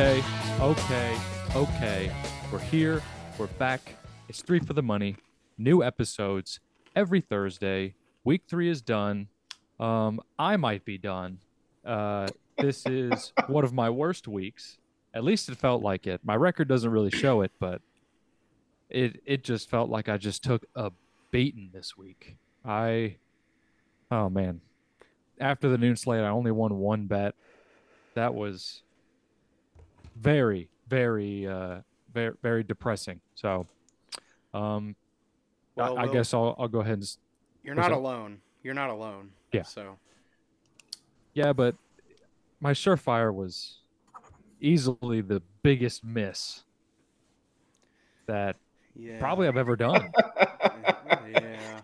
Okay, okay, okay. We're here. We're back. It's three for the money. New episodes every Thursday. Week three is done. Um, I might be done. Uh, this is one of my worst weeks. At least it felt like it. My record doesn't really show it, but it it just felt like I just took a beating this week. I, oh man, after the noon slate, I only won one bet. That was very, very, uh, very, very depressing. So, um, Well, I, I Will, guess I'll I'll go ahead and you're not that? alone. You're not alone. Yeah. So yeah, but my surefire was easily the biggest miss that yeah. probably I've ever done. yeah.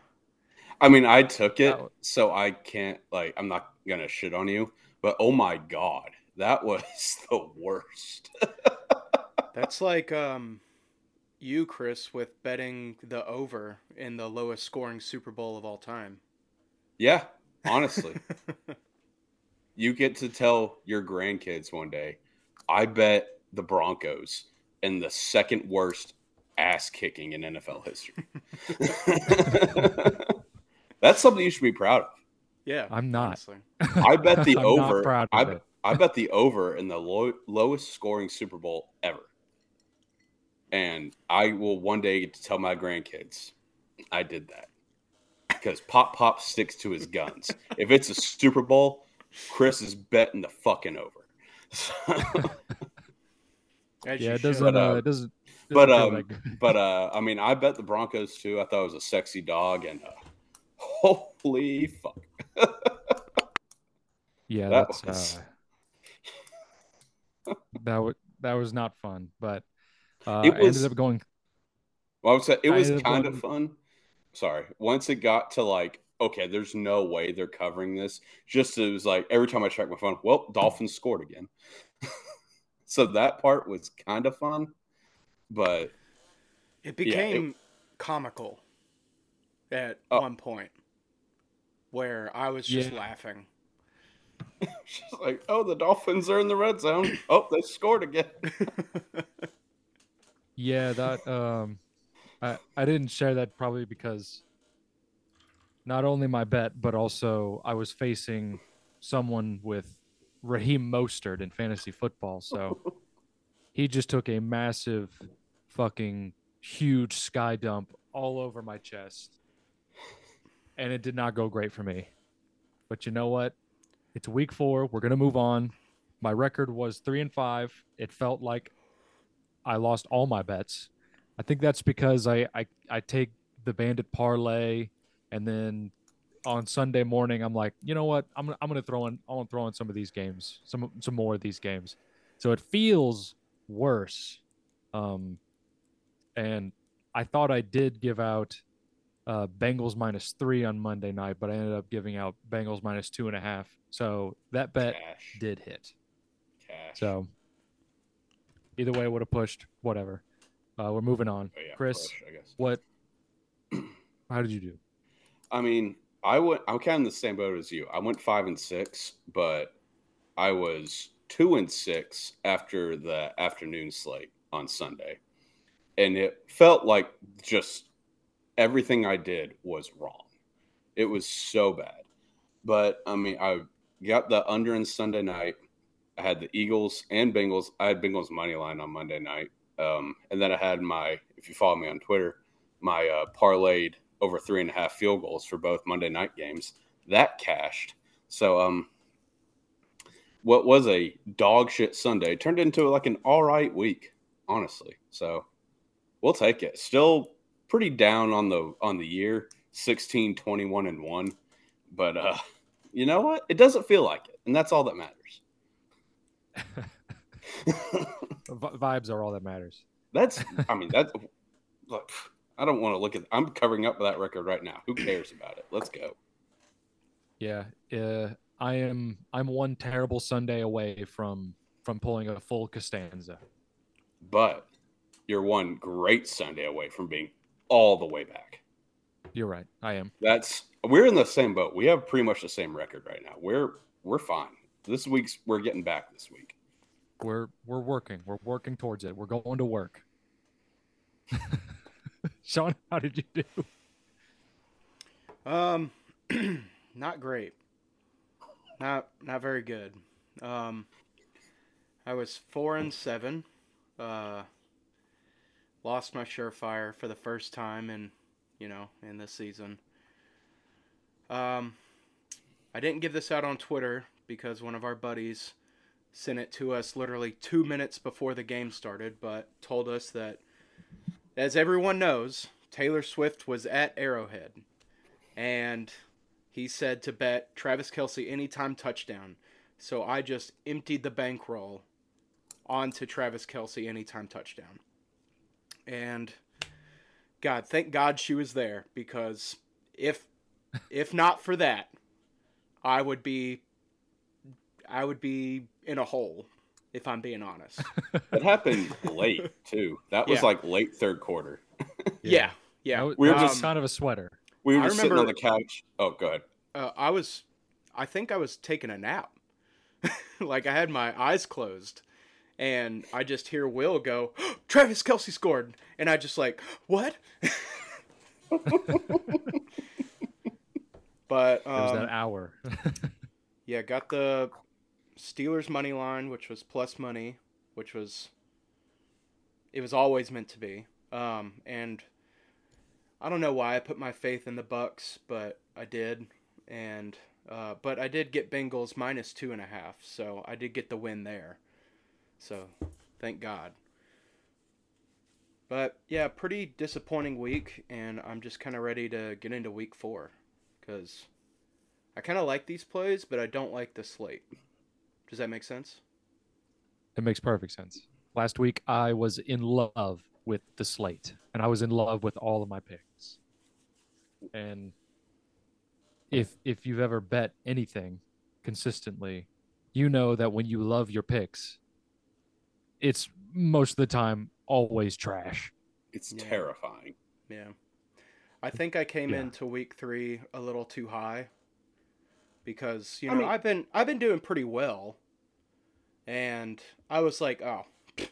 I mean, I took it, so I can't like. I'm not gonna shit on you, but oh my god, that was the worst. That's like um, you, Chris, with betting the over in the lowest scoring Super Bowl of all time. yeah, honestly, you get to tell your grandkids one day. I bet the Broncos in the second worst ass kicking in NFL history. That's something you should be proud of. Yeah. I'm not. honestly. I bet the I'm not over. proud I, of bet- it. I bet the over in the low, lowest scoring Super Bowl ever. And I will one day get to tell my grandkids I did that. Because Pop Pop sticks to his guns. if it's a Super Bowl, Chris is betting the fucking over. As yeah, it doesn't. But, Uh, uh, it doesn't. but, doesn't feel um, that but uh, I mean, I bet the Broncos too. I thought it was a sexy dog, and uh, holy fuck, yeah, that that's was- uh, that was that was not fun. But uh, It I was- ended up going. Well, I would say it was kind going- of fun. Sorry. Once it got to like, okay, there's no way they're covering this. Just it was like every time I checked my phone, well, Dolphins scored again. so that part was kind of fun, but It Yeah, it- became comical at Oh. one point where I was just Yeah. laughing. she's like, oh, the Dolphins are in the red zone. oh, they scored again. Yeah, that um, I I didn't share that probably because not only my bet, but also I was facing someone with Raheem Mostert in fantasy football, so he just took a massive, fucking huge sky dump all over my chest, and it did not go great for me. But you know what? It's week four. We're gonna move on. My record was three and five. It felt like I lost all my bets. I think that's because I I, I take the bandit parlay, and then on Sunday morning I'm like, you know what? I'm gonna I'm gonna throw in I want to throw in some of these games, some some more of these games. So it feels worse. Um, and I thought I did give out uh, Bengals minus three on Monday night, but I ended up giving out Bengals minus two and a half. So that bet Cash. did hit. Cash. So either way, would have pushed. Whatever. Uh, we're moving on. Oh, yeah, Chris, push, I guess. what? How did you do? I mean, I went. I'm kind of in the same boat as you. I went five and six, but I was two and six after the afternoon slate on Sunday, and it felt like just everything I did was wrong. It was so bad. But I mean, I got the under in Sunday night. I had the Eagles and Bengals. I had Bengals money line on Monday night, um, and then I had my. If you follow me on Twitter, my uh, parlayed over three and a half field goals for both Monday night games. That cashed. So, um, what was a dog shit Sunday turned into like an all right week, honestly. So, we'll take it. Still pretty down on the on the year, 16, 21 and 1, but uh you know what? It doesn't feel like it, and that's all that matters. V- vibes are all that matters. That's I mean, that's look, I don't want to look at I'm covering up that record right now. Who cares about it? Let's go. Yeah. Uh, I am. I'm one terrible Sunday away from from pulling a full Costanza. but you're one great Sunday away from being all the way back. You're right. I am. That's we're in the same boat. We have pretty much the same record right now. We're we're fine. This week's we're getting back this week. We're we're working. We're working towards it. We're going to work. Sean, how did you do? Um, not great. Not not very good. Um, I was four and seven. Uh, lost my surefire for the first time in, you know, in this season. Um, I didn't give this out on Twitter because one of our buddies sent it to us literally two minutes before the game started, but told us that, as everyone knows, Taylor Swift was at Arrowhead, and he said to bet Travis Kelce anytime touchdown. So I just emptied the bankroll onto Travis Kelce anytime touchdown. And God, thank God she was there because if if not for that, I would be I would be in a hole if I'm being honest. It happened late too. That was Yeah. like late third quarter. yeah, yeah. I We were I was Um, kind of a sweater. We were I just sitting on the couch. Oh, go ahead. uh, I was, I think I was taking a nap. like I had my eyes closed, and I just hear Will go, "Travis Kelce scored," and I just like, "What?" but It was um, that hour. yeah, got the Steelers money line, which was plus money, which was it was always meant to be. Um, and I don't know why I put my faith in the Bucks, but I did, and uh, but I did get Bengals minus two and a half, so I did get the win there. So thank God. But yeah, pretty disappointing week, and I'm just kind of ready to get into week four, because I kind of like these plays, but I don't like the slate. Does that make sense? It makes perfect sense. Last week, I was in love with the slate, and I was in love with all of my picks. And if if you've ever bet anything consistently, you know that when you love your picks, it's most of the time always trash. It's Yeah. terrifying. Yeah. I think I came Yeah. into week three a little too high because you I know mean- I've been I've been doing pretty well, and I was like, oh, I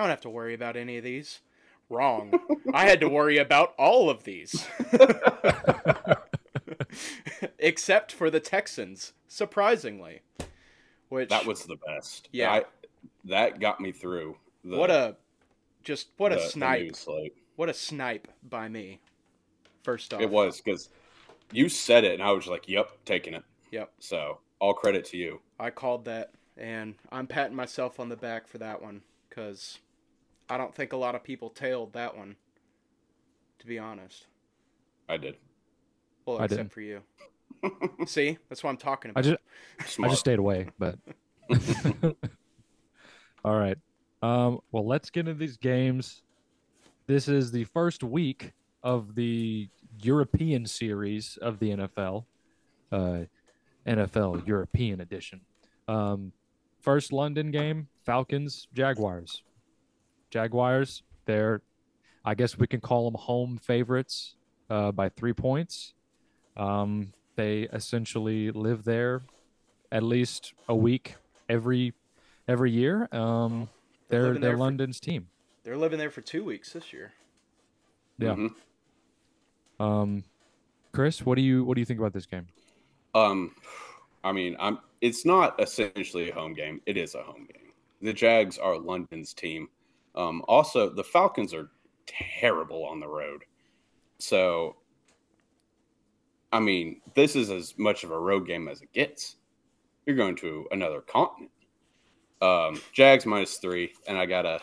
don't have to worry about any of these. Wrong. I had to worry about all of these, except for the Texans. Surprisingly, which That was the best. Yeah. I, that got me through. The, what a just what the- a snipe! news slate. What a snipe by me. First off, It was because you said it, and I was like, "Yep, taking it." Yep. So all credit to you. I called that, and I'm patting myself on the back for that one because I don't think a lot of people tailed that one. To be honest, I did. well, I except didn't. for you. See, that's what I'm talking about. I about. just I just stayed away, but all right. Um, well, let's get into these games. This is the first week of the European series of the NFL, uh, NFL European edition. Um, first London game: Falcons Jaguars. Jaguars. They're, I guess we can call them home favorites uh, by three points. Um, they essentially live there at least a week every every year. Um, They're they're they're there for- London's team. They're living there for two weeks this year. Yeah. Mhm. Um, Chris, what do you what do you think about this game? Um, I mean, I'm. It's not essentially a home game. It is a home game. The Jags are London's team. Um, also, the Falcons are terrible on the road. So, I mean, this is as much of a road game as it gets. You're going to another continent. Um, Jags minus three, and I got a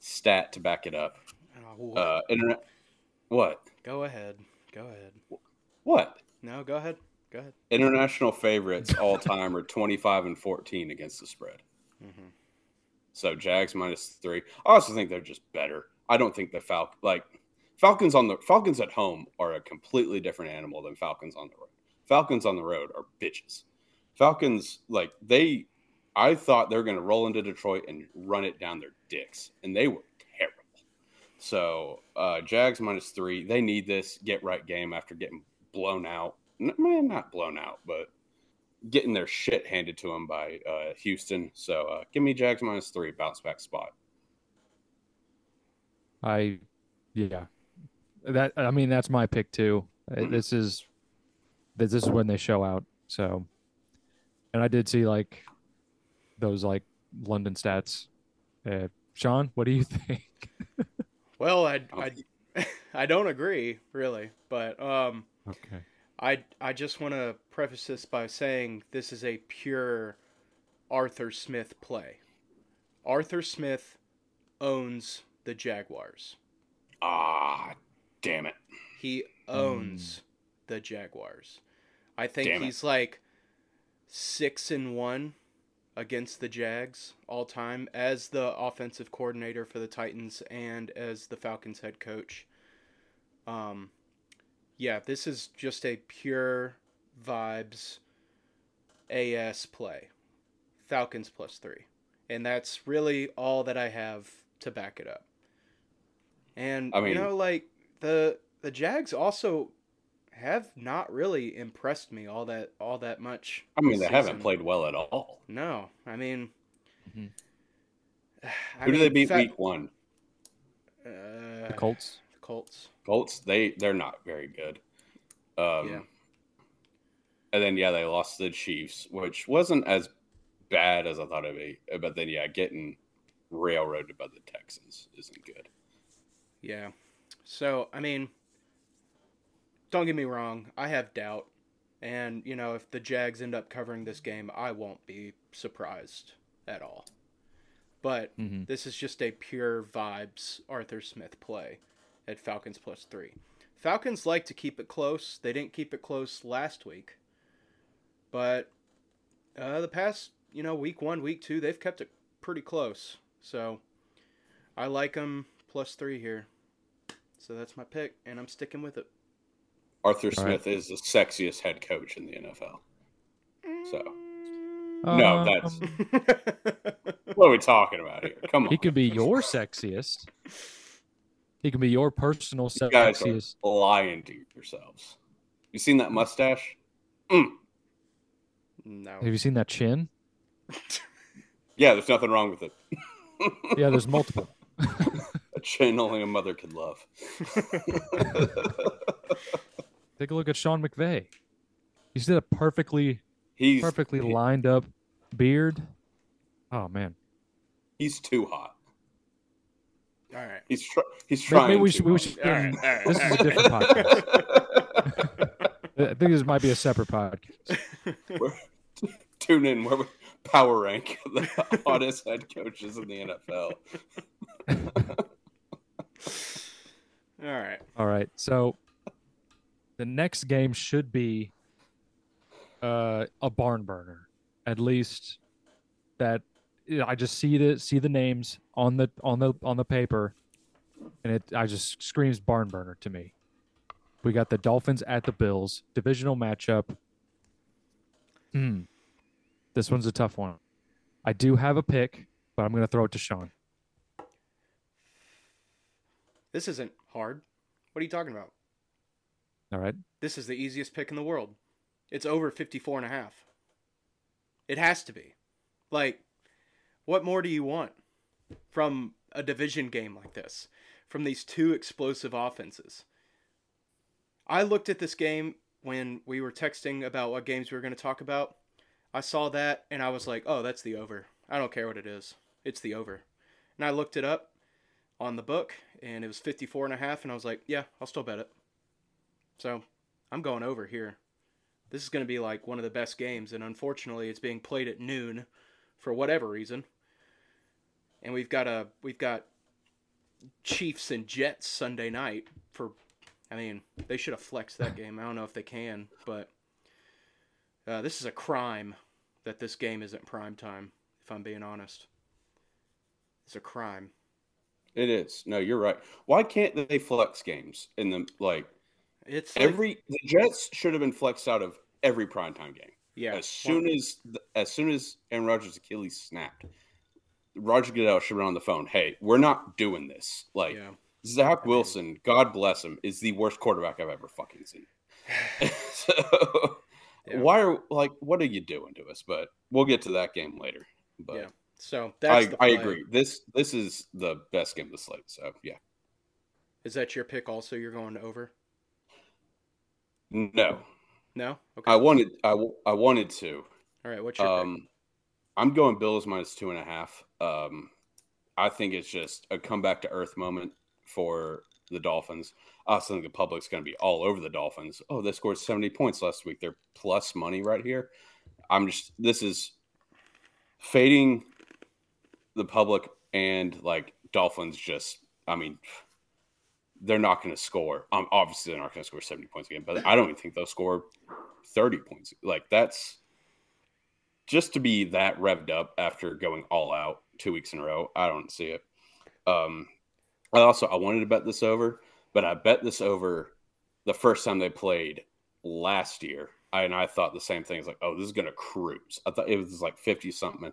stat to back it up. Oh, Uh, internet. What? go ahead. Go ahead. What? No, go ahead. Go ahead. International favorites all time are 25 and 14 against the spread. hmm So Jags minus three. I also think they're just better. I don't think the Falcon like Falcons on the Falcons at home are a completely different animal than Falcons on the road. Falcons on the road are bitches. Falcons like they I thought they were going to roll into Detroit and run it down their dicks, and they were terrible. So uh, Jags minus three. They need this get right game after getting blown out. N- Man, not blown out, but getting their shit handed to them by uh, Houston. So uh, give me Jags minus three, bounce back spot. I, yeah, that I mean that's my pick too. Uh, This is this is when they show out. So, and I did see like those like London stats. Uh, Sean, what do you think? Well, I I I don't agree really, but um Okay. I I just want to preface this by saying this is a pure Arthur Smith play. Arthur Smith owns the Jaguars. Ah, damn it. He owns the Jaguars. I think Damn it. he's like six and one against the Jags all time as the offensive coordinator for the Titans and as the Falcons head coach. Um, yeah, this is just a pure vibes AS play. Falcons plus three. And that's really all that I have to back it up. And I mean, you know, like the the Jags also have not really impressed me all that all that much. I mean, this they haven't played well at all. No, I mean, Mhm. I Who do they beat fa- week one? Uh, The Colts. the Colts. Colts. They they're not very good. Um, Yeah. And then yeah, they lost to the Chiefs, which wasn't as bad as I thought it'd be. But then yeah, getting railroaded by the Texans isn't good. Yeah. So, I mean, don't get me wrong. I have doubt. And, you know, if the Jags end up covering this game, I won't be surprised at all. But Mhm. this is just a pure vibes Arthur Smith play at Falcons plus three. Falcons like to keep it close. They didn't keep it close last week. But uh, the past, you know, week one, week two, they've kept it pretty close. So I like them plus three here. So that's my pick, and I'm sticking with it. Arthur All right. Smith is the sexiest head coach in the NFL. So Um, No, that's- what are we talking about here? Come on, he could be your sexiest. He can be your personal you guys are sexiest. lying to yourselves. You seen that mustache? Mm. no. Have you seen that chin? Yeah, there's nothing wrong with it. Yeah, there's multiple. A chin only a mother could love. Take a look at Sean McVay. He's got a perfectly, He's perfectly he- lined up beard. Oh man, He's too hot. All right. He's tr- he's trying. maybe we should, we should All right. All right. This is a different podcast. I think this might be a separate podcast. We're- Tune in where we power rank the hottest head coaches in the NFL. All right. All right. So the next game should be uh, a barn burner. At least that I just see the see the names on the on the on the paper and it I just screams barn burner to me. We got the Dolphins at the Bills, divisional matchup. Hmm. This one's a tough one. I do have a pick, but I'm going to throw it to Sean. This isn't hard. What are you talking about? All right. This is the easiest pick in the world. It's over 54 and a half. It has to be. Like, what more do you want from a division game like this? From these two explosive offenses? I looked at this game when we were texting about what games we were going to talk about. I saw that and I was like, oh, that's the over. I don't care what it is. It's the over. And I looked it up on the book and it was 54 and a half and I was like, yeah, I'll still bet it. So, I'm going over here. This is going to be like one of the best games and unfortunately it's being played at noon for whatever reason. And we've got a we've got Chiefs and Jets Sunday night for I mean, they should have flexed that game. I don't know if they can, but uh, this is a crime that this game isn't prime time. If I'm being honest, it's a crime. It is. No, you're right. Why can't they flex games in the like It's like, every the Jets should have been flexed out of every primetime game. yeah. As soon as as soon as Aaron Rodgers' Achilles snapped, Roger Goodell should have been on the phone. Hey, we're not doing this. Like yeah. Zach Wilson, God bless him, is the worst quarterback I've ever fucking seen. so Yeah. why are like what are you doing to us? But we'll get to that game later. But Yeah. So that's I, I agree. This this is the best game of the slate. So yeah. Is that your pick? Also, you're going over? No, No. Okay. I wanted I, I wanted to. All right. What's your pick? Um, I'm going Bills minus two and a half. Um, I think it's just a comeback to earth moment for the Dolphins. I also think the public's going to be all over the Dolphins. Oh, they scored 70 points last week. They're plus money right here. I'm just, this is fading the public and like Dolphins just, I mean, they're not going to score. Um, obviously, they're not going to score 70 points again, but I don't even think they'll score 30 points. Like, that's just to be that revved up after going all out two weeks in a row. I don't see it. Um, I also I wanted to bet this over, but I bet this over the first time they played last year. I, and I thought the same thing. It's like, oh, this is gonna cruise. I thought it was like fifty something,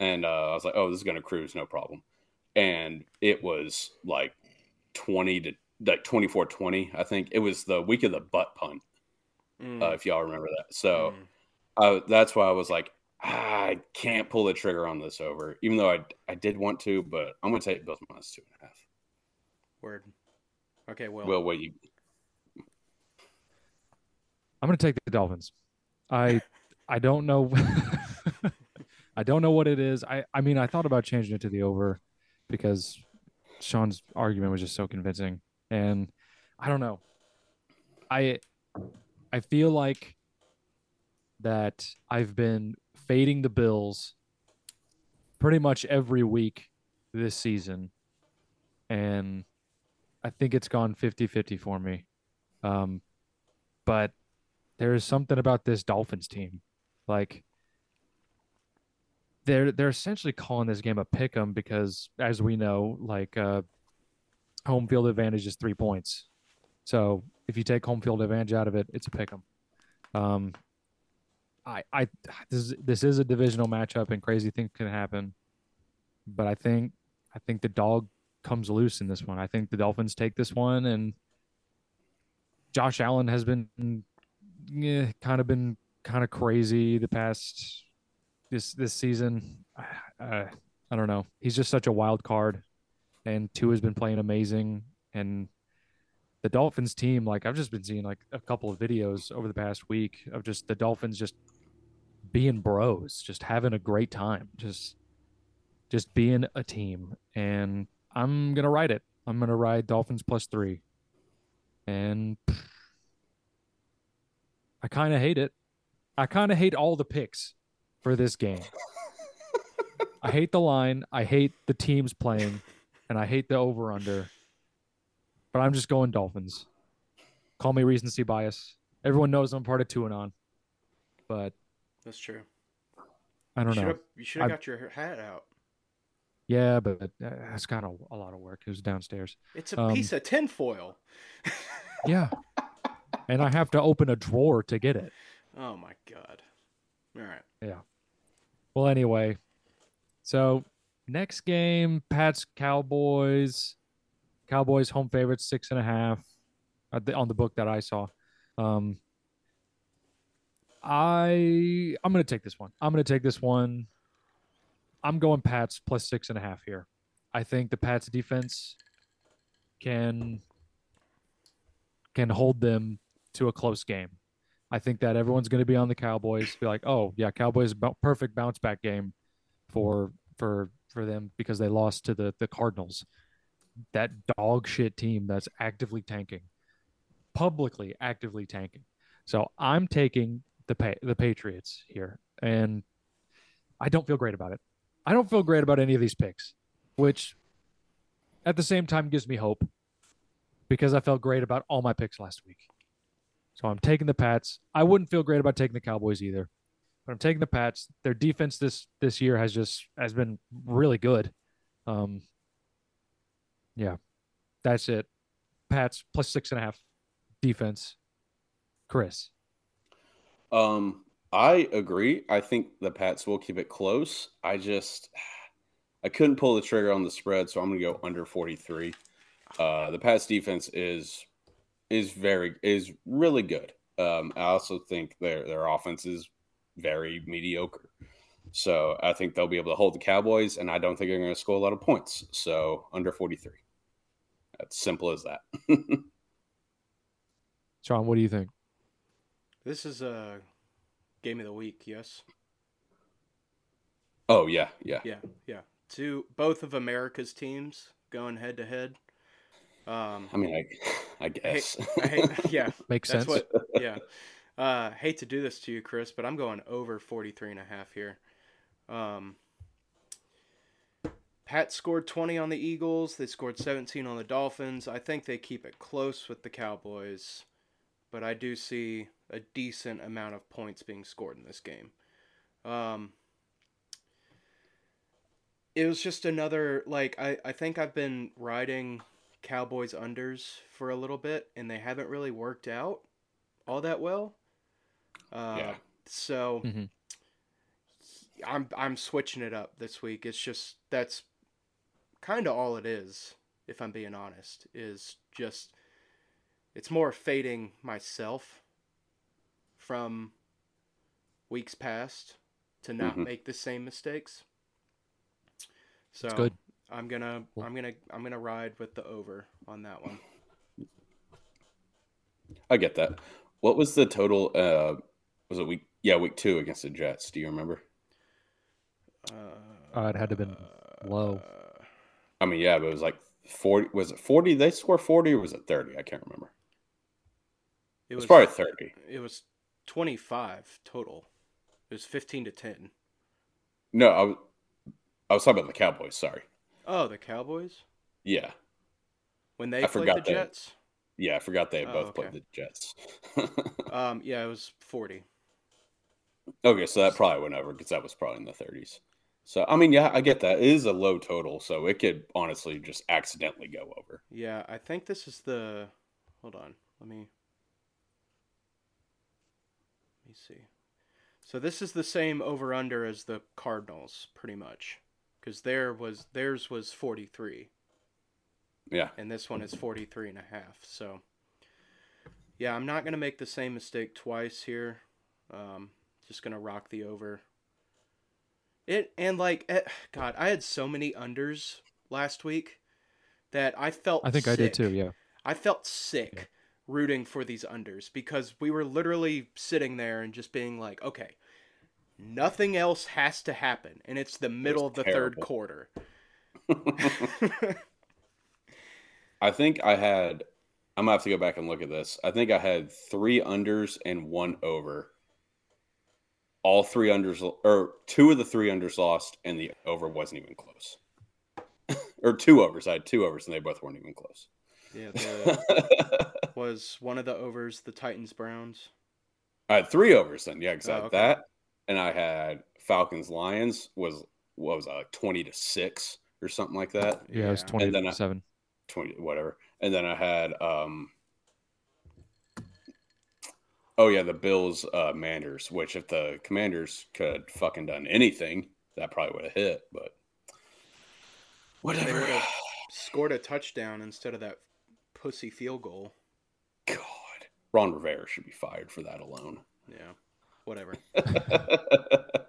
and uh, I was like, oh, this is gonna cruise, no problem. And it was like twenty to like 24-20, I think it was the week of the butt punt. Mm, Uh, if y'all remember that, so mm. uh, that's why I was like, ah, I can't pull the trigger on this over, even though I I did want to, but I'm gonna take Bills minus two and a half. Word. Okay. Well. Will, what you? I'm going to take the Dolphins. I I don't know. I don't know what it is. I I mean, I thought about changing it to the over because Sean's argument was just so convincing, and I don't know. I I feel like that I've been fading the Bills pretty much every week this season, and I think it's gone 50-50 for me. Um, but there is something about this Dolphins team. Like they're they're essentially calling this game a pick 'em because as we know, like uh home field advantage is three points. So if you take home field advantage out of it, it's a pick 'em. Um I I this is, this is a divisional matchup and crazy things can happen. But I think I think the dog comes loose in this one. I think the Dolphins take this one and Josh Allen has been yeah, kind of been kind of crazy the past this this season. Uh, I don't know. He's just such a wild card, and Tua has been playing amazing. And the Dolphins team, like I've just been seeing like a couple of videos over the past week of just the Dolphins just being bros, just having a great time, just just being a team. And I'm gonna ride it. I'm gonna ride Dolphins plus three. And I kind of hate it. I kind of hate all the picks for this game. I hate the line. I hate the teams playing, and I hate the over under. But I'm just going Dolphins. Call me recency bias. Everyone knows I'm part of TuAnon, but That's true. I don't you know. You should have got your hat out. Yeah, but uh, that's got a, a lot of work. It was downstairs. It's a Um, piece of tinfoil. Yeah, and I have to open a drawer to get it. Oh my god. All right. Well, anyway, so next game, Pats Cowboys. Cowboys home favorites six and a half the, on the book that I saw. Um, I I'm gonna take this one. I'm gonna take this one. I'm going Pats plus six and a half here. I think the Pats defense can can hold them to a close game. I think that everyone's going to be on the Cowboys. Be like, oh yeah, Cowboys perfect bounce back game for for for them because they lost to the the Cardinals. That dog shit team that's actively tanking, publicly actively tanking. So I'm taking the pa- the Patriots here, and I don't feel great about it. I don't feel great about any of these picks, which at the same time gives me hope because I felt great about all my picks last week. So I'm taking the Pats. I wouldn't feel great about taking the Cowboys either. But I'm taking the Pats. Their defense this this year has just has been really good. Um yeah. That's it. Pats plus six and a half defense. Chris. Um, I agree. I think the Pats will keep it close. I just I couldn't pull the trigger on the spread, so I'm gonna go under 43. Uh, the Pats defense is is very is really good. Um, I also think their their offense is very mediocre. So I think they'll be able to hold the Cowboys, and I don't think they're going to score a lot of points. So under 43. That's simple as that. Sean, what do you think? This is a game of the week, yes? oh, yeah, yeah. Yeah, yeah. Two both of America's teams going head to head. Um I mean, I, I guess. I hate, yeah, Makes sense. what yeah. Uh hate to do this to you, Chris, but I'm going over 43 and a half here. Um Pat scored 20 on the Eagles. They scored 17 on the Dolphins. I think they keep it close with the Cowboys, but I do see a decent amount of points being scored in this game. Um, it was just another like I, I think I've been riding Cowboys unders for a little bit and they haven't really worked out all that well. Uh, Yeah. So Mhm. I'm I'm switching it up this week. It's just that's kind of all it is. If I'm being honest, is just it's more fading myself from weeks past to not Mhm. make the same mistakes. So good. I'm gonna I'm gonna I'm gonna ride with the over on that one. I get that. What was the total? Uh, was it week? Yeah, week two against the Jets. Do you remember? Uh, Uh, it had to have been low. uh, I mean, yeah, but it was like 40. Was it 40? They score 40 or was it 30? I can't remember. it It was was probably 30. it was 25 total. It was 15 to 10. No, I was, I was talking about the Cowboys. Sorry. Oh, the Cowboys Yeah. when they I played forgot the that. Jets. Yeah, I forgot they Oh, both okay. played the Jets. Um, yeah, it was 40. okay, so that probably went over because that was probably in the 30s. So, I mean, yeah, I get that. It is a low total, so it could honestly just accidentally go over. Yeah, I think this is the. Hold on, let me. Let me see. So this is the same over under as the Cardinals, pretty much, because there was theirs was 43. Yeah. and this one is 43 and a half so yeah i'm not going to make the same mistake twice here um, just going to rock the over it and like eh, god i had so many unders last week that i felt I think I did too. Yeah. i felt sick rooting for these unders because we were literally sitting there and just being like okay nothing else has to happen and it's the middle of the third quarter I think I had. I'm gonna have to go back and look at this. I think I had three unders and one over. All three unders, or two of the three unders lost, and the over wasn't even close. or two overs. I had two overs, and they both weren't even close. yeah the, was one of the overs the Titans Browns. I had three overs then. Yeah, because Oh, okay. that, and I had Falcons Lions was what was that, like twenty to six or something like that. Yeah, it was And then I- 27. 20 whatever and then i had um oh yeah the bills uh manders which if the commanders could fucking done anything that probably would have hit but They whatever would've- Scored a touchdown instead of that pussy field goal. god ron rivera should be fired for that alone Yeah, whatever.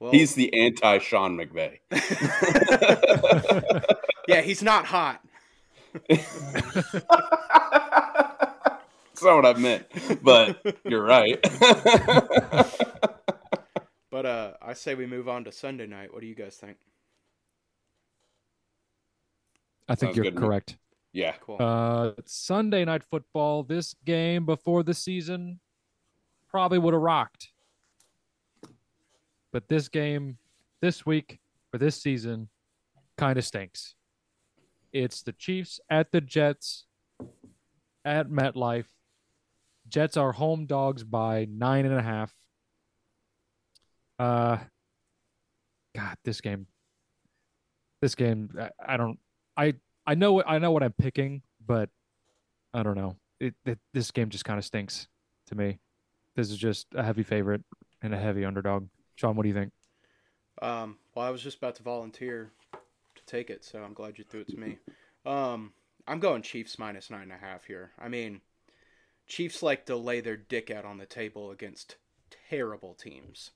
Well, he's the anti sean mcvay yeah, he's not hot. That's not what I meant, but you're right. But uh, I say we move on to Sunday night. What do you guys think? I think Sounds you're good to me. correct. yeah, Cool. Uh, Sunday night football. This game before the season probably would have rocked, but this game this week for this season kind of stinks. It's the Chiefs at the Jets at MetLife. Jets are home dogs by nine and a half. Uh, God, this game. This game, I, I don't. I I know I know what I'm picking, but I don't know. It, it this game just kind of stinks to me. This is just a heavy favorite and a heavy underdog. Sean, what do you think? Um, well, I was just about to volunteer to take it, so I'm glad you threw it to me. Um, I'm going Chiefs minus nine and a half here. I mean, Chiefs like to lay their dick out on the table against terrible teams.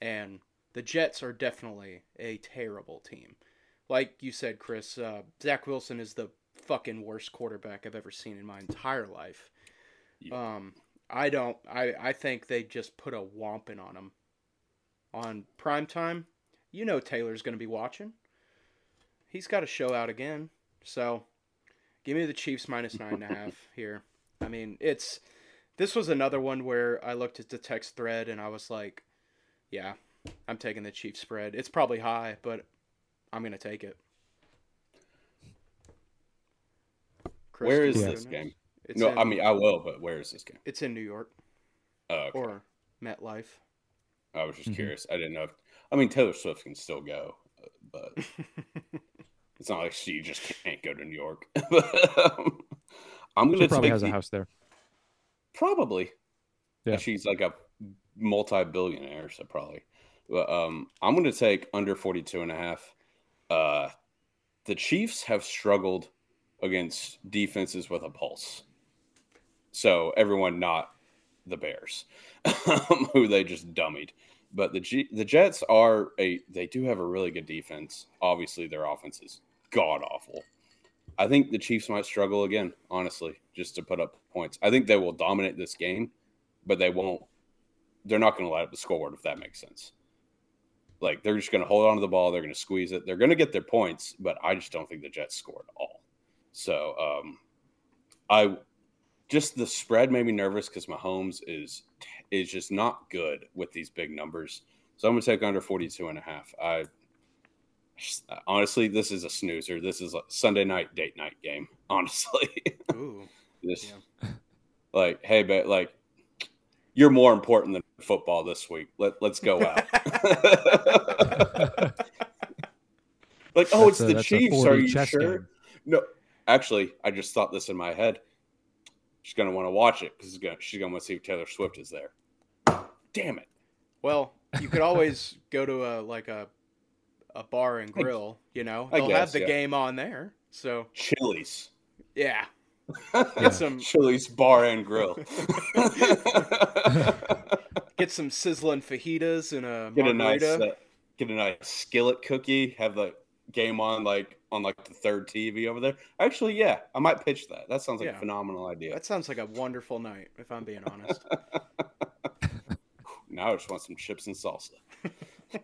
And the Jets are definitely a terrible team. Like you said, Chris, uh, Zach Wilson is the fucking worst quarterback I've ever seen in my entire life. Yeah. Um, I don't. I I think they just put a whomping on him. On prime time, you know Taylor's going to be watching. He's got to show out again. So, give me the Chiefs minus nine and a half here. I mean, it's this was another one where I looked at the text thread and I was like, yeah, I'm taking the Chiefs spread. It's probably high, but I'm going to take it. Chris, Where is this game? It's no, in, I mean I will, but where is this game? it's in New York Oh, okay. or MetLife. I was just Mhm. curious. I didn't know. If, I mean, Taylor Swift can still go, uh, but it's not like she just can't go to New York. but, um, I'm She going to probably take has a house there. Probably. Yeah. And she's like a multi-billionaire, so probably. But um, I'm going to take under 42 and a half. Uh, the Chiefs have struggled against defenses with a pulse. So everyone not the Bears, who they just dummied. But the G- the Jets are a they do have a really good defense. Obviously, their offense is god awful. I think the Chiefs might struggle again, honestly, just to put up points. I think they will dominate this game, but they won't. They're not going to light up the scoreboard if that makes sense. Like they're just going to hold on to the ball. They're going to squeeze it. They're going to get their points, but I just don't think the Jets score at all. So um, I just the spread made me nervous because Mahomes is is just not good with these big numbers. So I'm going to take under 42 and a half. I honestly, this is a snoozer. This is a Sunday night date night game. Honestly, Ooh. this Yeah. like, hey, but like, you're more important than football this week. Let let's go out. like, oh, it's a- the that's Chiefs. Are you sure? game. No, actually, I just thought this in my head. She's gonna want to watch it because she's gonna want to see if Taylor Swift is there. Damn it! Well, you could always go to a like a a bar and grill. You know, they'll guess, have the yeah. game on there. So Chili's. yeah, Yeah. get some Chili's Bar and Grill. get some sizzling fajitas and a get a nice margarita. uh, get a nice skillet cookie. Have the game on like on like the third TV over there. Actually, yeah, I might pitch that. That sounds like Yeah. a phenomenal idea. That sounds like a wonderful night, if I'm being honest. Now I just want some chips and salsa.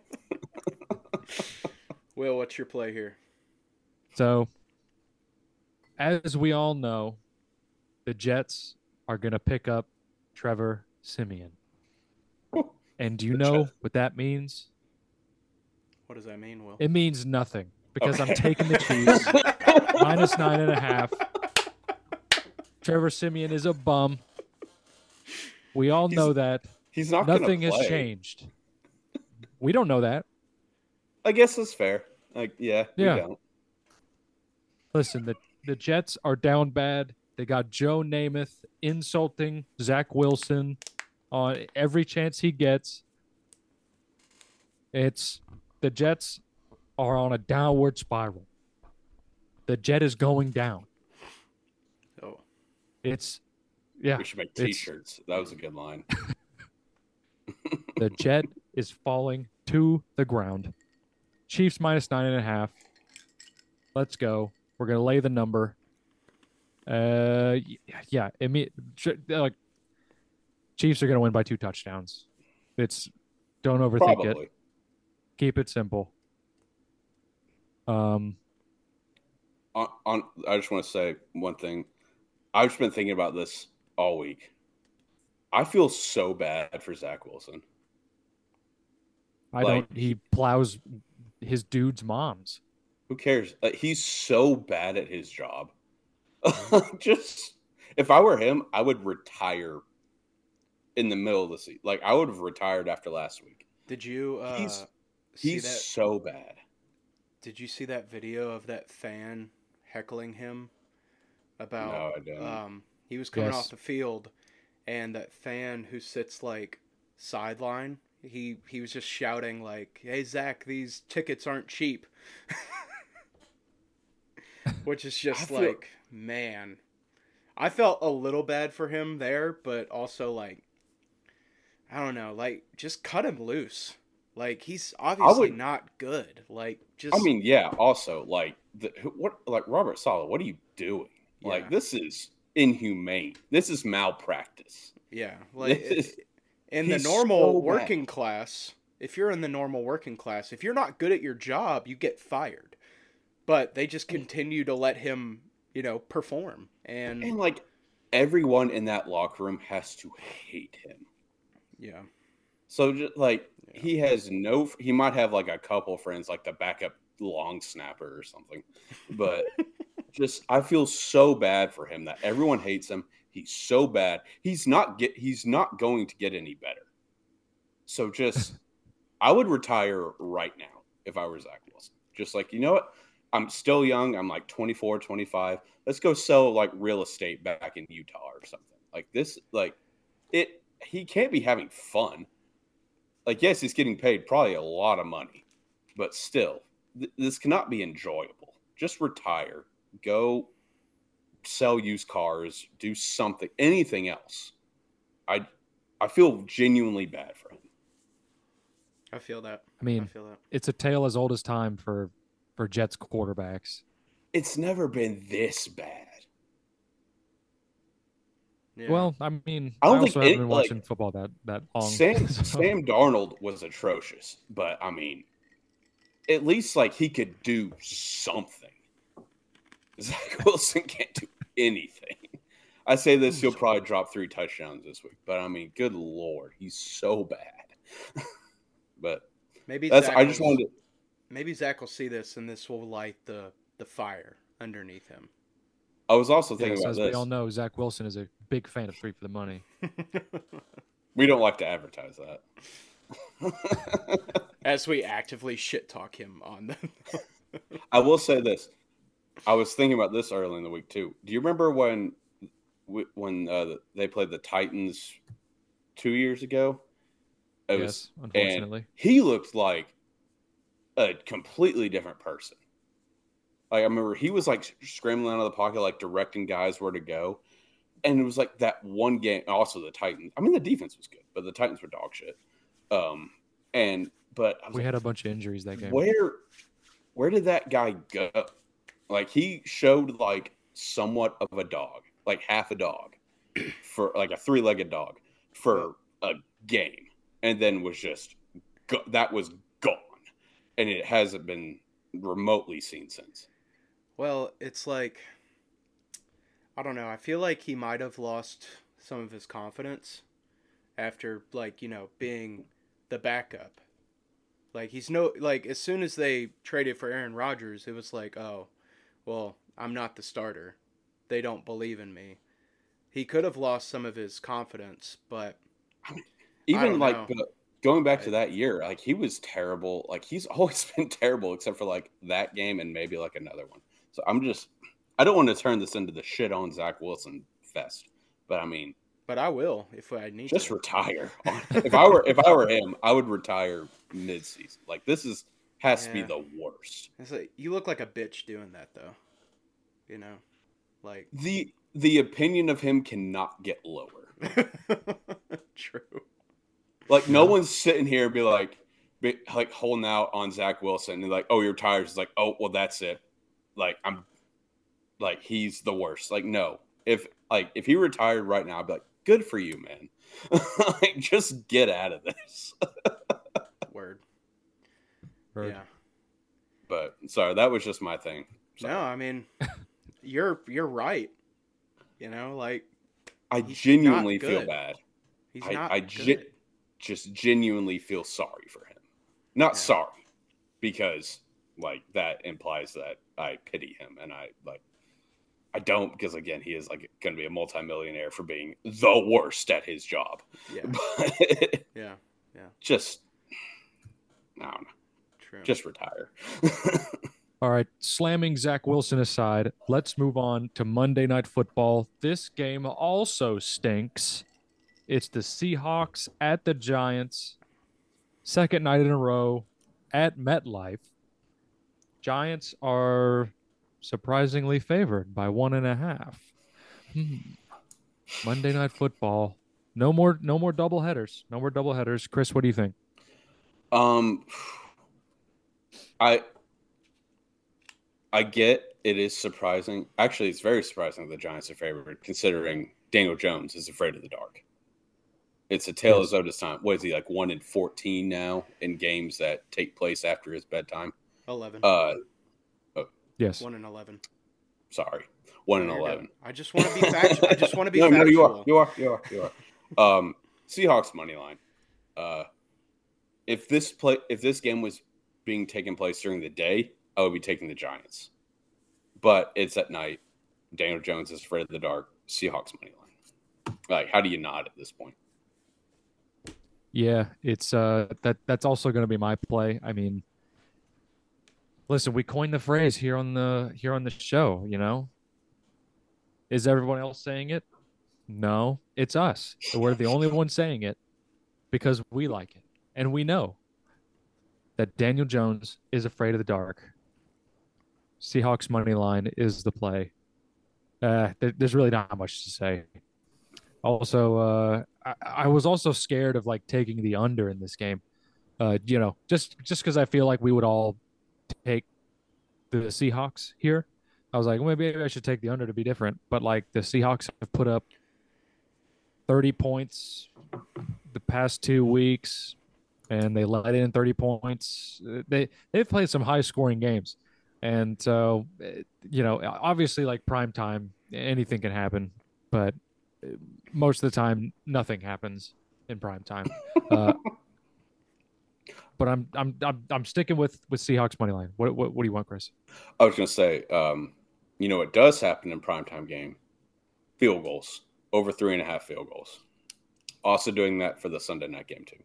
Will, what's your play here? So, as we all know, the Jets are going to pick up Trevor Siemian. And do you The know Jets. what that means? What does that mean, Will? It means nothing because I'm taking the Chiefs minus nine and a half. Trevor Siemian is a bum. We all He's know that. He's not Nothing has changed. We don't know that. I guess that's fair. Like, yeah, Yeah. Listen, the the Jets are down bad. They got Joe Namath insulting Zach Wilson on every chance he gets. It's the Jets are on a downward spiral. The jet is going down. Oh, It's yeah, We should make T-shirts. That was a good line. the jet is falling to the ground. Chiefs minus nine and a half. Let's go. We're gonna lay the number. Uh, yeah. I mean, like, Chiefs are gonna win by two touchdowns. It's don't overthink it. Keep it simple. Um, On, on, I just want to say one thing. I've just been thinking about this all week. I feel so bad for Zach Wilson. I Like- don't. He plows his dude's moms. Who cares? Like, he's so bad at his job. just if I were him, I would retire in the middle of the season. Like I would have retired after last week. did you uh, He's- see He's that? so bad. Did you see that video of that fan heckling him about? No, I didn't. Um, he was coming Yes. off the field, and that fan who sits like sideline, he he was just shouting like, "Hey Zach, these tickets aren't cheap," which is just feel- like, man, I felt a little bad for him there, but also like I don't know, like just cut him loose. Like he's obviously would- not good. Like just I mean, yeah. Also, like the what, like Robert Saleh, what are you doing? Like this is inhumane. This is malpractice. yeah, like is- in the normal so bad. working class, if you're in the normal working class, if you're not good at your job, you get fired. But they just continue to let him, you know, perform. And, And like everyone in that locker room has to hate him. yeah. So just like Yeah. he has no, he might have like a couple friends, like the backup long snapper or something, but just I feel so bad for him that everyone hates him. He's so bad. He's not get. He's not going to get any better. So just, I would retire right now if I were Zach Wilson. Just like you know what, I'm still young. I'm like 24, 25. Let's go sell like real estate back in Utah or something. Like this, like it. He can't be having fun like yes he's getting paid probably a lot of money but still th- this cannot be enjoyable just retire go sell used cars do something anything else i i feel genuinely bad for him I feel that. I mean, I feel that. it's a tale as old as time for for Jets quarterbacks. it's never been this bad Yeah. Well, I mean, I I, don't also think haven't any- been like, watching football that that long. sam so- sam darnold was atrocious but i mean at least like he could do something zach wilson can't do anything I say this, he'll probably drop three touchdowns this week. But I mean, good lord, he's so bad. but maybe that's Zach I just will- wanted to maybe Zach will see this and this will light the the fire underneath him. I was also thinking Yes, about as this. we all know, Zach Wilson is a big fan of Three for the Money. We don't like to advertise that. As we actively shit talk him on the I will say this. I was thinking about this early in the week too. Do you remember when when uh, they played the Titans two years ago? It yes, was unfortunately. he looked like a completely different person. Like I remember he was like scrambling out of the pocket, like directing guys where to go. And it was like that one game. Also, the Titans. I mean, the defense was good, but the Titans were dog shit. Um, and but we like, had a bunch of injuries that game. where where did that guy go? Like he showed like somewhat of a dog, like half a dog, for like a three-legged dog for a game, and then was just go- that was gone, and it hasn't been remotely seen since. Well, it's like I don't know. I feel like he might have lost some of his confidence after like, you know, being the backup. Like he's no like as soon as they traded for Aaron Rodgers, it was like, "Oh, well, I'm not the starter. They don't believe in me." He could have lost some of his confidence, but Even like go- going back to that year, like he was terrible. Like he's always been terrible, except for like that game and maybe like another one. So I'm just, I don't want to turn this into the shit on Zach Wilson fest, but I mean, but I will if I need just to. retire. if I were if I were him, I would retire mid season. Like this is has to be the worst. Like you look like a bitch doing that though. You know? Like The the opinion of him cannot get lower. True. Like no one's sitting here and be like be, like holding out on Zach Wilson and like, oh, you're tired. It's like, oh, well, that's it. Like I'm like he's the worst. Like no, if like if he retired right now, I'd be like, good for you, man. like just get out of this. Word. Heard. Yeah. But sorry, that was just my thing. Sorry. No, I mean, you're you're right. You know, like I genuinely feel bad. he's I- not I good. gen- Just genuinely feel sorry for him. Not Yeah. sorry, because like that implies that I pity him, and I like I don't because again he is like going to be a multimillionaire for being the worst at his job. yeah, But yeah, just I don't know, true. just retire. All right, slamming Zach Wilson aside, let's move on to Monday Night Football. This game also stinks. It's the Seahawks at the Giants, second night in a row at MetLife. Giants are surprisingly favored by one and a half. Hmm. Monday night football. No more no more double headers. No more double headers. Chris, what do you think? Um, I I get it is surprising. Actually, it's very surprising that the Giants are favored, considering Daniel Jones is afraid of the dark. It's a tale Yes. as old as time. What is he like? One in fourteen now in games that take place after his bedtime. 11. Uh, Yes. 1 and 11. sorry, one in You're good. eleven. I just want to be factual. I just want to be no, factual. no, you are, you are, you are, you are. Um, Seahawks money line. Uh, if this play, if this game was being taken place during the day, I would be taking the Giants. But it's at night. Daniel Jones is afraid of the dark. Seahawks money line. Like, how do you not at this point? Yeah, it's uh that that's also going to be my play. I mean, listen, we coined the phrase here on the here on the show, you know. Is everyone else saying it? No, it's us. We're the only ones saying it because we like it and we know that Daniel Jones is afraid of the dark. Seahawks money line is the play. Uh, there, there's really not much to say. Also, uh, I, I was also scared of like taking the under in this game. Uh, you know, just just because I feel like we would all take the Seahawks here. I was like, well, maybe I should take the under to be different. But like the Seahawks have put up 30 points the past two weeks, and they let in 30 points. They they've played some high scoring games, and so uh, you know, obviously, like prime time, anything can happen. But uh, most of the time, nothing happens in prime time. Uh, but I'm I'm I'm I'm sticking with with Seahawks money line. What what what do you want, Chris? I was going to say, um, you know, what does happen in primetime game? Field goals over three and a half field goals. Also doing that for the Sunday night game too.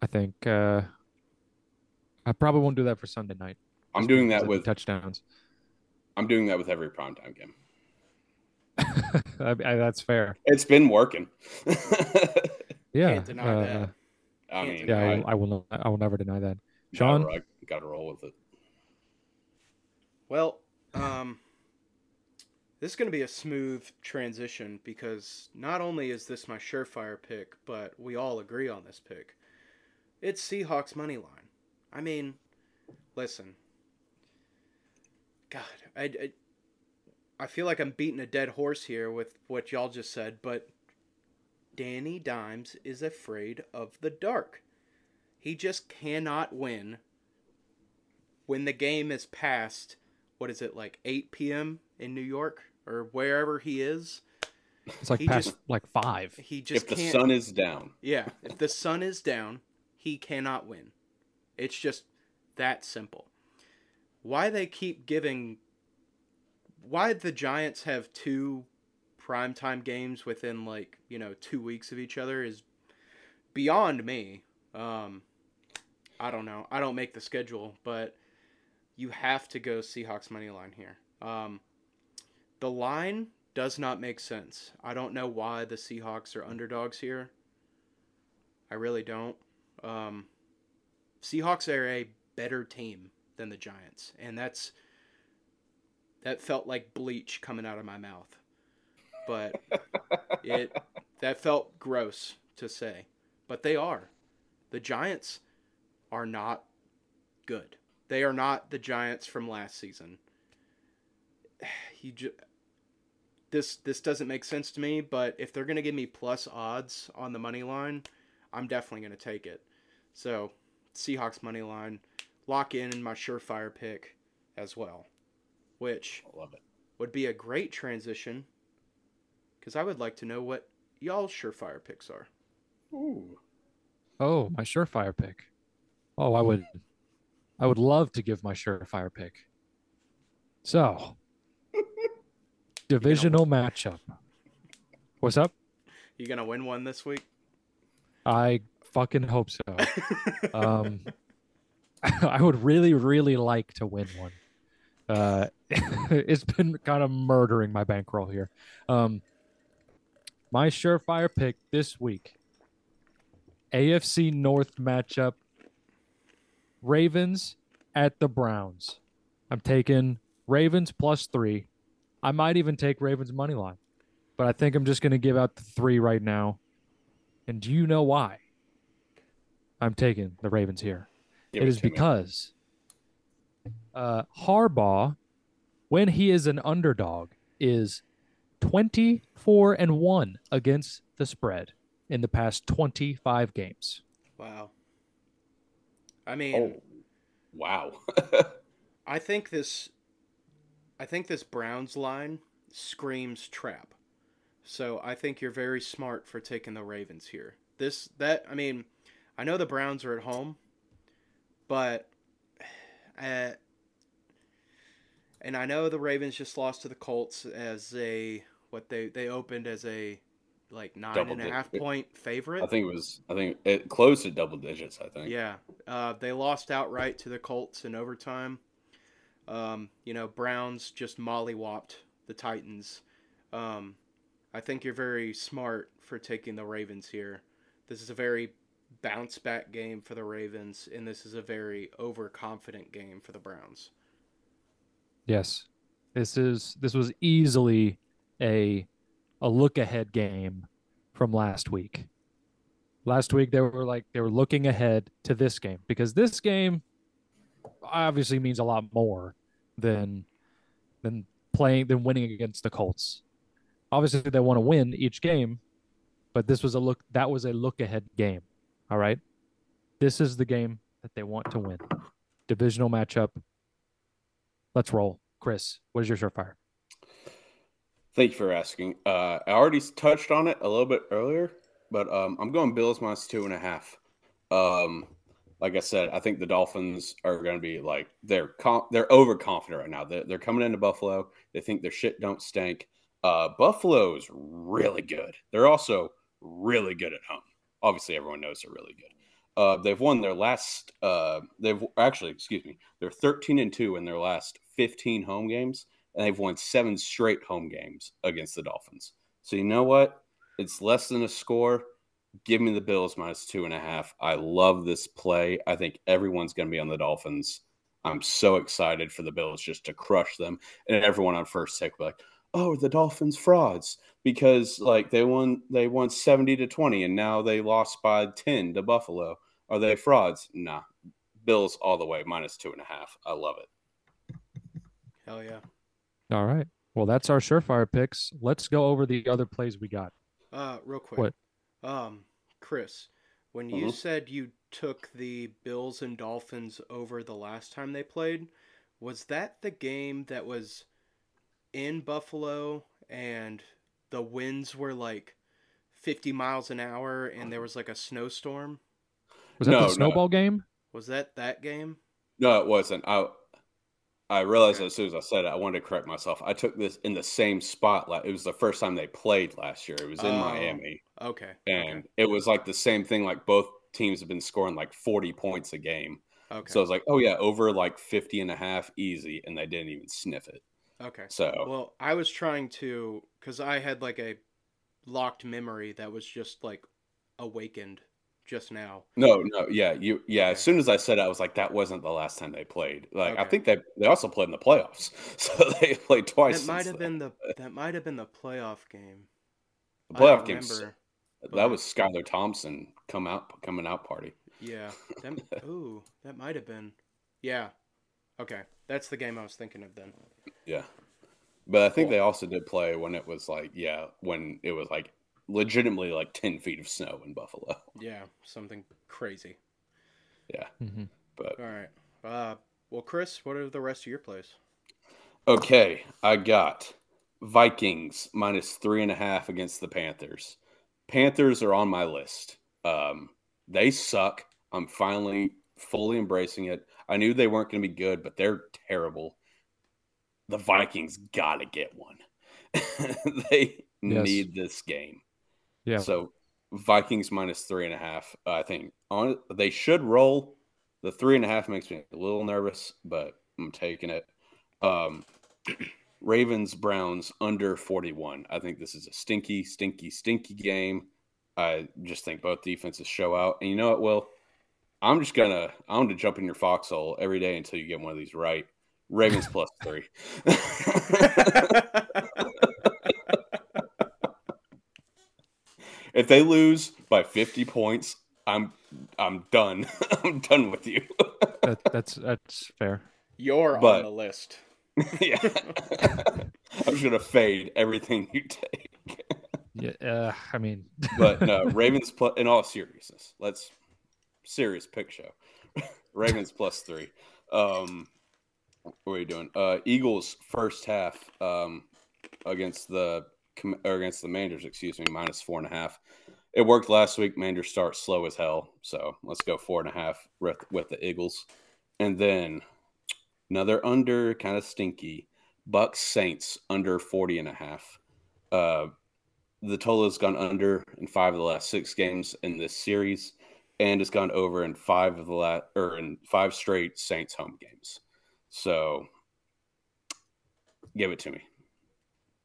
I think uh, I probably won't do that for Sunday night. I'm doing that with touchdowns. I'm doing that with every primetime game. I, I, that's fair. It's been working. Yeah. Can't deny uh, that. I mean, Yeah, I, I, will- I will. Not, I will never deny that. Sean, Sean? got to roll with it. Well, um, this is going to be a smooth transition because not only is this my surefire pick, but we all agree on this pick. It's Seahawks money line. I mean, listen. God, I, I, I feel like I'm beating a dead horse here with what y'all just said, but Danny Dimes is afraid of the dark. He just cannot win when the game is past what is it like 8 p.m. in New York or wherever he is. It's like He past just- like five. He just If the can't. sun is down, yeah, if the sun is down, he cannot win. It's just that simple. Why they keep giving? Why the Giants have two primetime games within like you know two weeks of each other is beyond me. Um, I don't know. I don't make the schedule, but you have to go Seahawks money line here. Um, the line does not make sense. I don't know why the Seahawks are underdogs here. I really don't. Um, Seahawks are a better team than the Giants, and that's that felt like bleach coming out of my mouth. But it that felt gross to say, but they are. The Giants are not good. They are not the Giants from last season. You ju- this this doesn't make sense to me, but if they're gonna give me plus odds on the money line, I'm definitely gonna take it. So Seahawks money line, lock in my surefire pick as well, which I love it. would be a great transition because I would like to know what y'all's surefire picks are. Ooh. Oh, my surefire pick. Oh, I would, I would love to give my surefire pick. So, divisional matchup. What's up? You gonna win one this week? I fucking hope so. Um, I would really, really like to win one. Uh, it's been kind of murdering my bankroll here. Um, my surefire pick this week AFC North matchup Ravens at the Browns. I'm taking Ravens plus three. I might even take Ravens money line, but I think I'm just going to give out the three right now. And do you know why? I'm taking the Ravens here. Give it is because uh, Harbaugh, when he is an underdog, is 24 and 1 against the spread in the past 25 games. Wow. I mean, Oh, wow. I think this I think this Browns line screams trap. So I think you're very smart for taking the Ravens here. This that I mean, I know the Browns are at home, but uh, and I know the Ravens just lost to the Colts as a what they they opened as a like nine Double and a digit. half point favorite. I think it was. I think it closed at double digits. I think. Yeah, uh, they lost outright to the Colts in overtime. Um, you know, Browns just mollywopped the Titans. Um, I think you're very smart for taking the Ravens here. This is a very bounce back game for the Ravens, and this is a very overconfident game for the Browns. Yes. This is this was easily a a look ahead game from last week. Last week they were like they were looking ahead to this game because this game obviously means a lot more than than playing than winning against the Colts. Obviously they want to win each game, but this was a look that was a look ahead game. All right. This is the game that they want to win. Divisional matchup. Let's roll. Chris, what is your surefire? Thank you for asking. Uh, I already touched on it a little bit earlier, but um, I'm going Bills minus two and a half. Um, like I said, I think the Dolphins are going to be like they're com- they're overconfident right now. They're, they're coming into Buffalo. They think their shit don't stink. Uh, Buffalo is really good. They're also really good at home. Obviously, everyone knows they're really good. Uh, they've won their last. Uh, they've actually, excuse me, they're 13 and two in their last 15 home games, and they've won seven straight home games against the Dolphins. So you know what? It's less than a score. Give me the Bills minus two and a half. I love this play. I think everyone's going to be on the Dolphins. I'm so excited for the Bills just to crush them, and everyone on first take will be like, "Oh, the Dolphins frauds," because like they won, they won 70 to 20, and now they lost by 10 to Buffalo. Are they frauds? Nah. Bills all the way, minus two and a half. I love it. Hell yeah. All right. Well, that's our surefire picks. Let's go over the other plays we got. Uh, real quick. What? Um, Chris, when you Mhm. said you took the Bills and Dolphins over the last time they played, was that the game that was in Buffalo and the winds were like 50 miles an hour and there was like a snowstorm? Was that No, the no. snowball game? Was that that game? No, it wasn't. I I realized as soon as I said it, I wanted to correct myself. I took this in the same spot. la- It was the first time they played last year. It was in Oh, Miami, Okay. and it was like the same thing. Like both teams have been scoring like 40 points a game. Okay. So I was like, oh yeah, over like 50 and a half, easy, and they didn't even sniff it. okay. So Well, I was trying to cuz I had like a locked memory that was just like awakened just now. no, no, yeah, you, yeah. Okay. As soon as I said it, I was like, that wasn't the last time they played. Like I think they they also played in the playoffs, so they played twice. That might have then. been the that might have been the playoff game. the playoff remember. That but- was Skylar Thompson come out coming out party. Yeah. That, ooh, that might have been. Yeah. Okay. That's the game I was thinking of then. Yeah. But I think Cool. they also did play when it was like, yeah, when it was like legitimately like 10 feet of snow in Buffalo. Yeah, something crazy. hmm But All right. Uh, well, Chris, what are the rest of your plays? okay, I got Vikings minus three and a half against the Panthers. Panthers are on my list. Um, they suck. I'm finally fully embracing it. I knew they weren't going to be good, but they're terrible. The Vikings got to get one. they Yes. need this game. Yeah. So Vikings minus three and a half. I think on they should roll. The three and a half makes me a little nervous, but I'm taking it. Um, Ravens Browns under 41. I think this is a stinky, stinky, stinky game. I just think both defenses show out. And you know what, Will? I'm just gonna I'm gonna jump in your foxhole every day until you get one of these right. Ravens plus three. if they lose by 50 points, I'm I'm done. I'm done with you. That, that's that's fair. You're But- on the list. yeah. I'm just gonna fade everything you take. Yeah, uh, I mean, But no, Ravens plus in all seriousness, let's serious pick show. Ravens plus three. Um what are you doing? Uh Eagles first half um against the Com- or against the Manders, excuse me, minus four and a half. It worked last week. Manders start slow as hell, so let's go four and a half with, with the Eagles, and then another under, kind of stinky. Bucks Saints under 40 and a half. Uh, the total has gone under in five of the last six games in this series, and it's gone over in five of the last or in five straight Saints home games. So, give it to me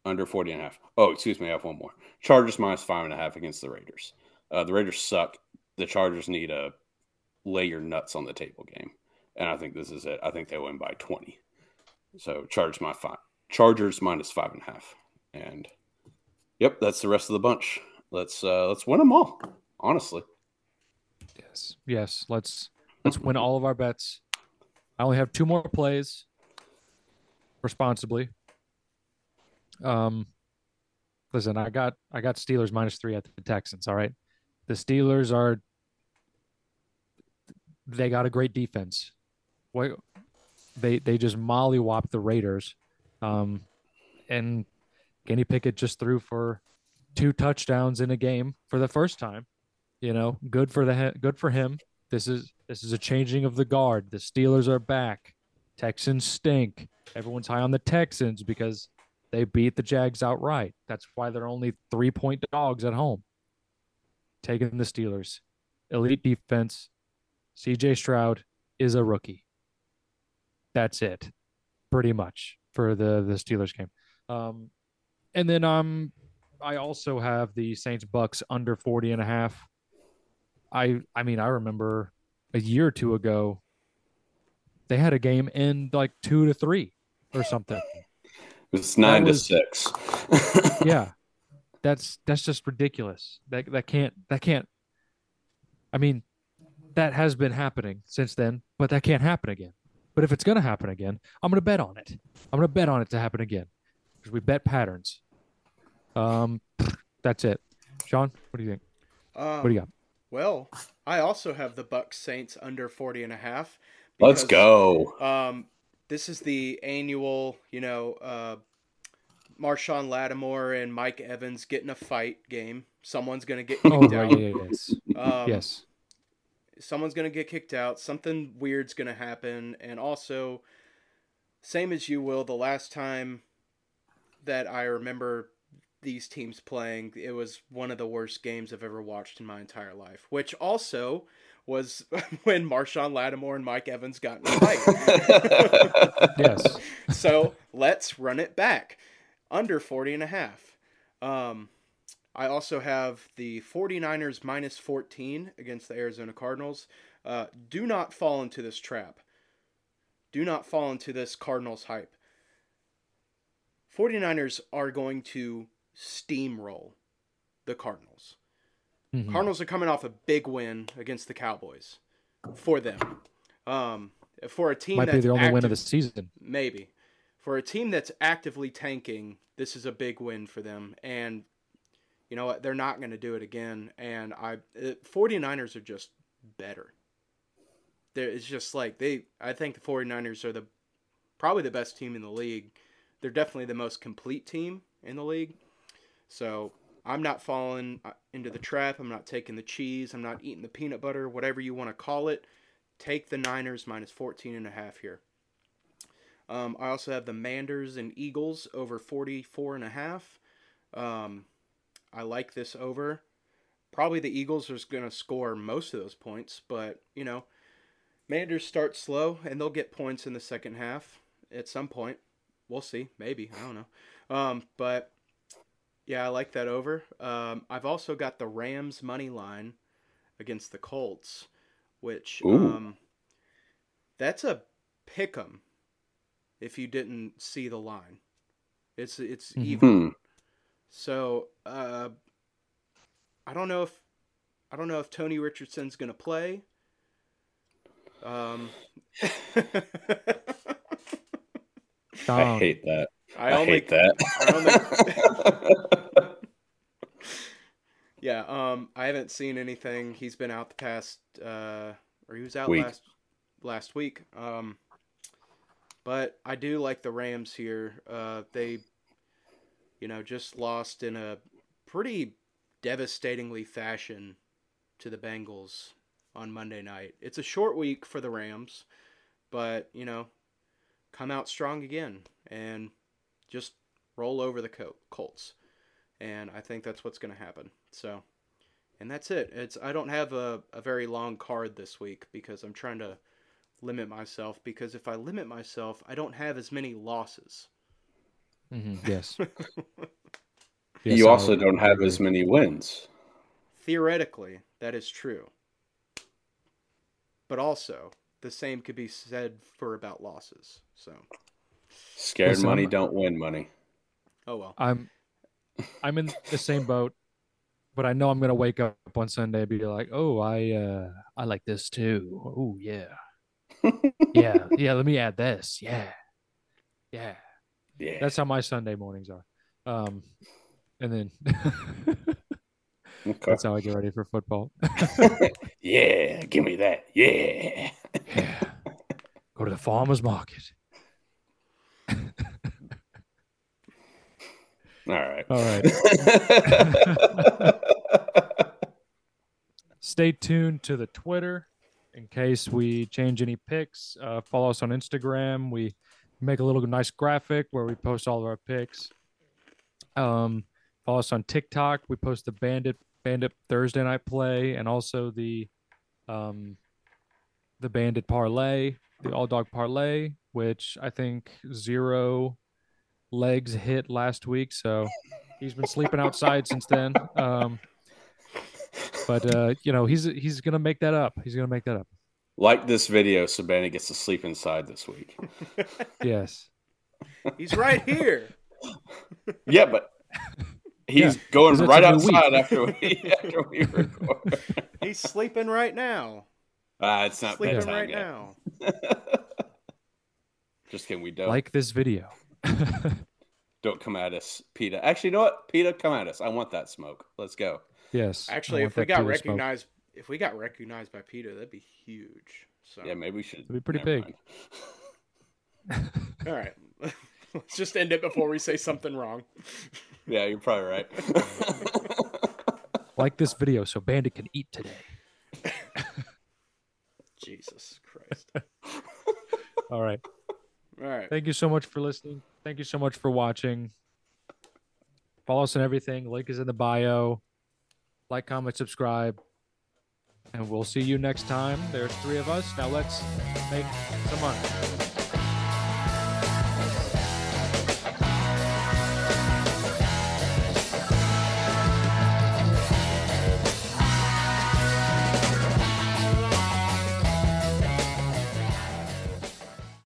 under 40 and a half. Oh, excuse me, I have one more. Chargers minus five and a half against the Raiders. Uh, the Raiders suck. The Chargers need a lay your nuts on the table game. And I think this is it. I think they win by 20. So Chargers my five. Chargers minus five and a half. And yep, that's the rest of the bunch. Let's uh let's win them all. Honestly. yes, yes. Let's let's win all of our bets. I only have two more plays. Responsibly. Um, listen, I got I got Steelers minus three at the Texans. All right, the Steelers are they got a great defense. What they they just mollywhopped the Raiders, um, and Kenny Pickett just threw for two touchdowns in a game for the first time. You know, good for the good for him. This is this is a changing of the guard. The Steelers are back. Texans stink. Everyone's high on the Texans because they beat the Jags outright. That's why they're only three point dogs at home. Taking the Steelers. Elite defense. CJ Stroud is a rookie. That's it. Pretty much for the, the Steelers game. Um, and then um I also have the Saints Bucks under 40 and a half. I I mean, I remember a year or two ago they had a game end like two to three or something. It's nine was- to six. yeah. That's that's just ridiculous. That that can't that can't i mean that has been happening since then but that can't happen again. But if it's going to happen again i'm going to bet on it. I'm going to bet on it to happen again because we bet patterns. Um that's it. Sean what do you think? Um, what do you got? Well, I also have the Bucks Saints under 40 and a half. Let's go. Um, this is the annual, you know, uh, Marshon Lattimore and Mike Evans getting a fight game. Someone's gonna get kicked oh out. right yeah, yeah, yes Um, yes someone's gonna get kicked out. Something weird's gonna happen, and also, same as you will, the last time that I remember these teams playing, it was one of the worst games I've ever watched in my entire life. Which also was when Marshon Lattimore and Mike Evans got in a fight. yes. So let's run it back. Under 40 and a half. Um, i also have the 49ers minus 14 against the arizona cardinals. Uh, do not fall into this trap. Do not fall into this cardinals hype. 49ers are going to steamroll the cardinals Mhm. Cardinals are coming off a big win against the Cowboys for them. Um, for a team might that's be the only win of the season maybe for a team that's actively tanking, this is a big win for them. And you know what? They're not going to do it again. And I, uh, 49ers are just better. There, it's just like they. I think the 49ers are the probably the best team in the league. They're definitely the most complete team in the league. So I'm not falling uh, into the trap. I'm not taking the cheese. I'm not eating the peanut butter, whatever you want to call it. Take the Niners minus 14 and a half here. Um, I also have the Manders and Eagles over 44 and a half. Um, I like this over. Probably the Eagles are going to score most of those points, but you know, Manders start slow and they'll get points in the second half at some point. We'll see, maybe I don't know. Um, but yeah, I like that over. Um, I've also got the Rams money line against the Colts, which um, that's a pick 'em if you didn't see the line. It's it's Mhm. even. Hmm. So uh, I don't know if I don't know if Tony Richardson's going to play. Um, I hate that. I I, only hate that. yeah. Um, I haven't seen anything. He's been out the past, uh, or he was out Week. last last week. Um, but I do like the Rams here. Uh, they, you know, just lost in a pretty devastatingly fashion to the Bengals on Monday night. It's a short week for the Rams, but you know, come out strong again and just roll over the Colts. And I think that's what's going to happen. So, and that's it. It's I don't have a, a very long card this week because I'm trying to limit myself because if I limit myself, I don't have as many losses. Mhm, Yes. Yes, you I also don't have agree. as many wins. Theoretically, that is true. But also, the same could be said for about losses. So, Scared Listen, money I'm- don't win money. oh well. I'm I'm in the same boat, but I know I'm gonna wake up on Sunday and be like, oh, I uh I like this too. Oh yeah. Yeah, yeah, let me add this. Yeah. Yeah. Yeah. That's how my Sunday mornings are. Um and then okay. that's how I get ready for football. yeah, give me that. Yeah. yeah. Go to the farmer's market. All right. All right. Stay tuned to the Twitter in case we change any pics. Uh, follow us on Instagram. We make a little nice graphic where we post all of our pics. Um, follow us on TikTok. We post the Bandit Bandit Thursday night play and also the um, the Bandit parlay, the All Dog parlay, which I think zero legs hit last week. So he's been sleeping outside since then. Um, but uh, you know he's he's gonna make that up. He's gonna make that up. like this video so Banny gets to sleep inside this week. Yes. He's right here. Yeah, but he's Yeah, going 'cause it's right a new week. outside after we after we record. He's sleeping right now. Ah, it's not sleeping bedtime right yet. now. Just kidding. We don't. Like this video. don't come at us, PETA. Actually, you know what? PETA, come at us. I want that smoke. Let's go. yes. Actually, if we got PETA smoke. recognized, if we got recognized by PETA, that'd be huge. So, Yeah, maybe we should. It'd be pretty big. all right, let's just end it before we say something wrong. Yeah, you're probably right. like this video so Bandit can eat today. Jesus Christ! All right. All right, Thank you so much for listening. Thank you so much for watching. Follow us on everything. Link is in the bio. Like, comment, subscribe. And we'll see you next time. There's three of us. Now let's make some money.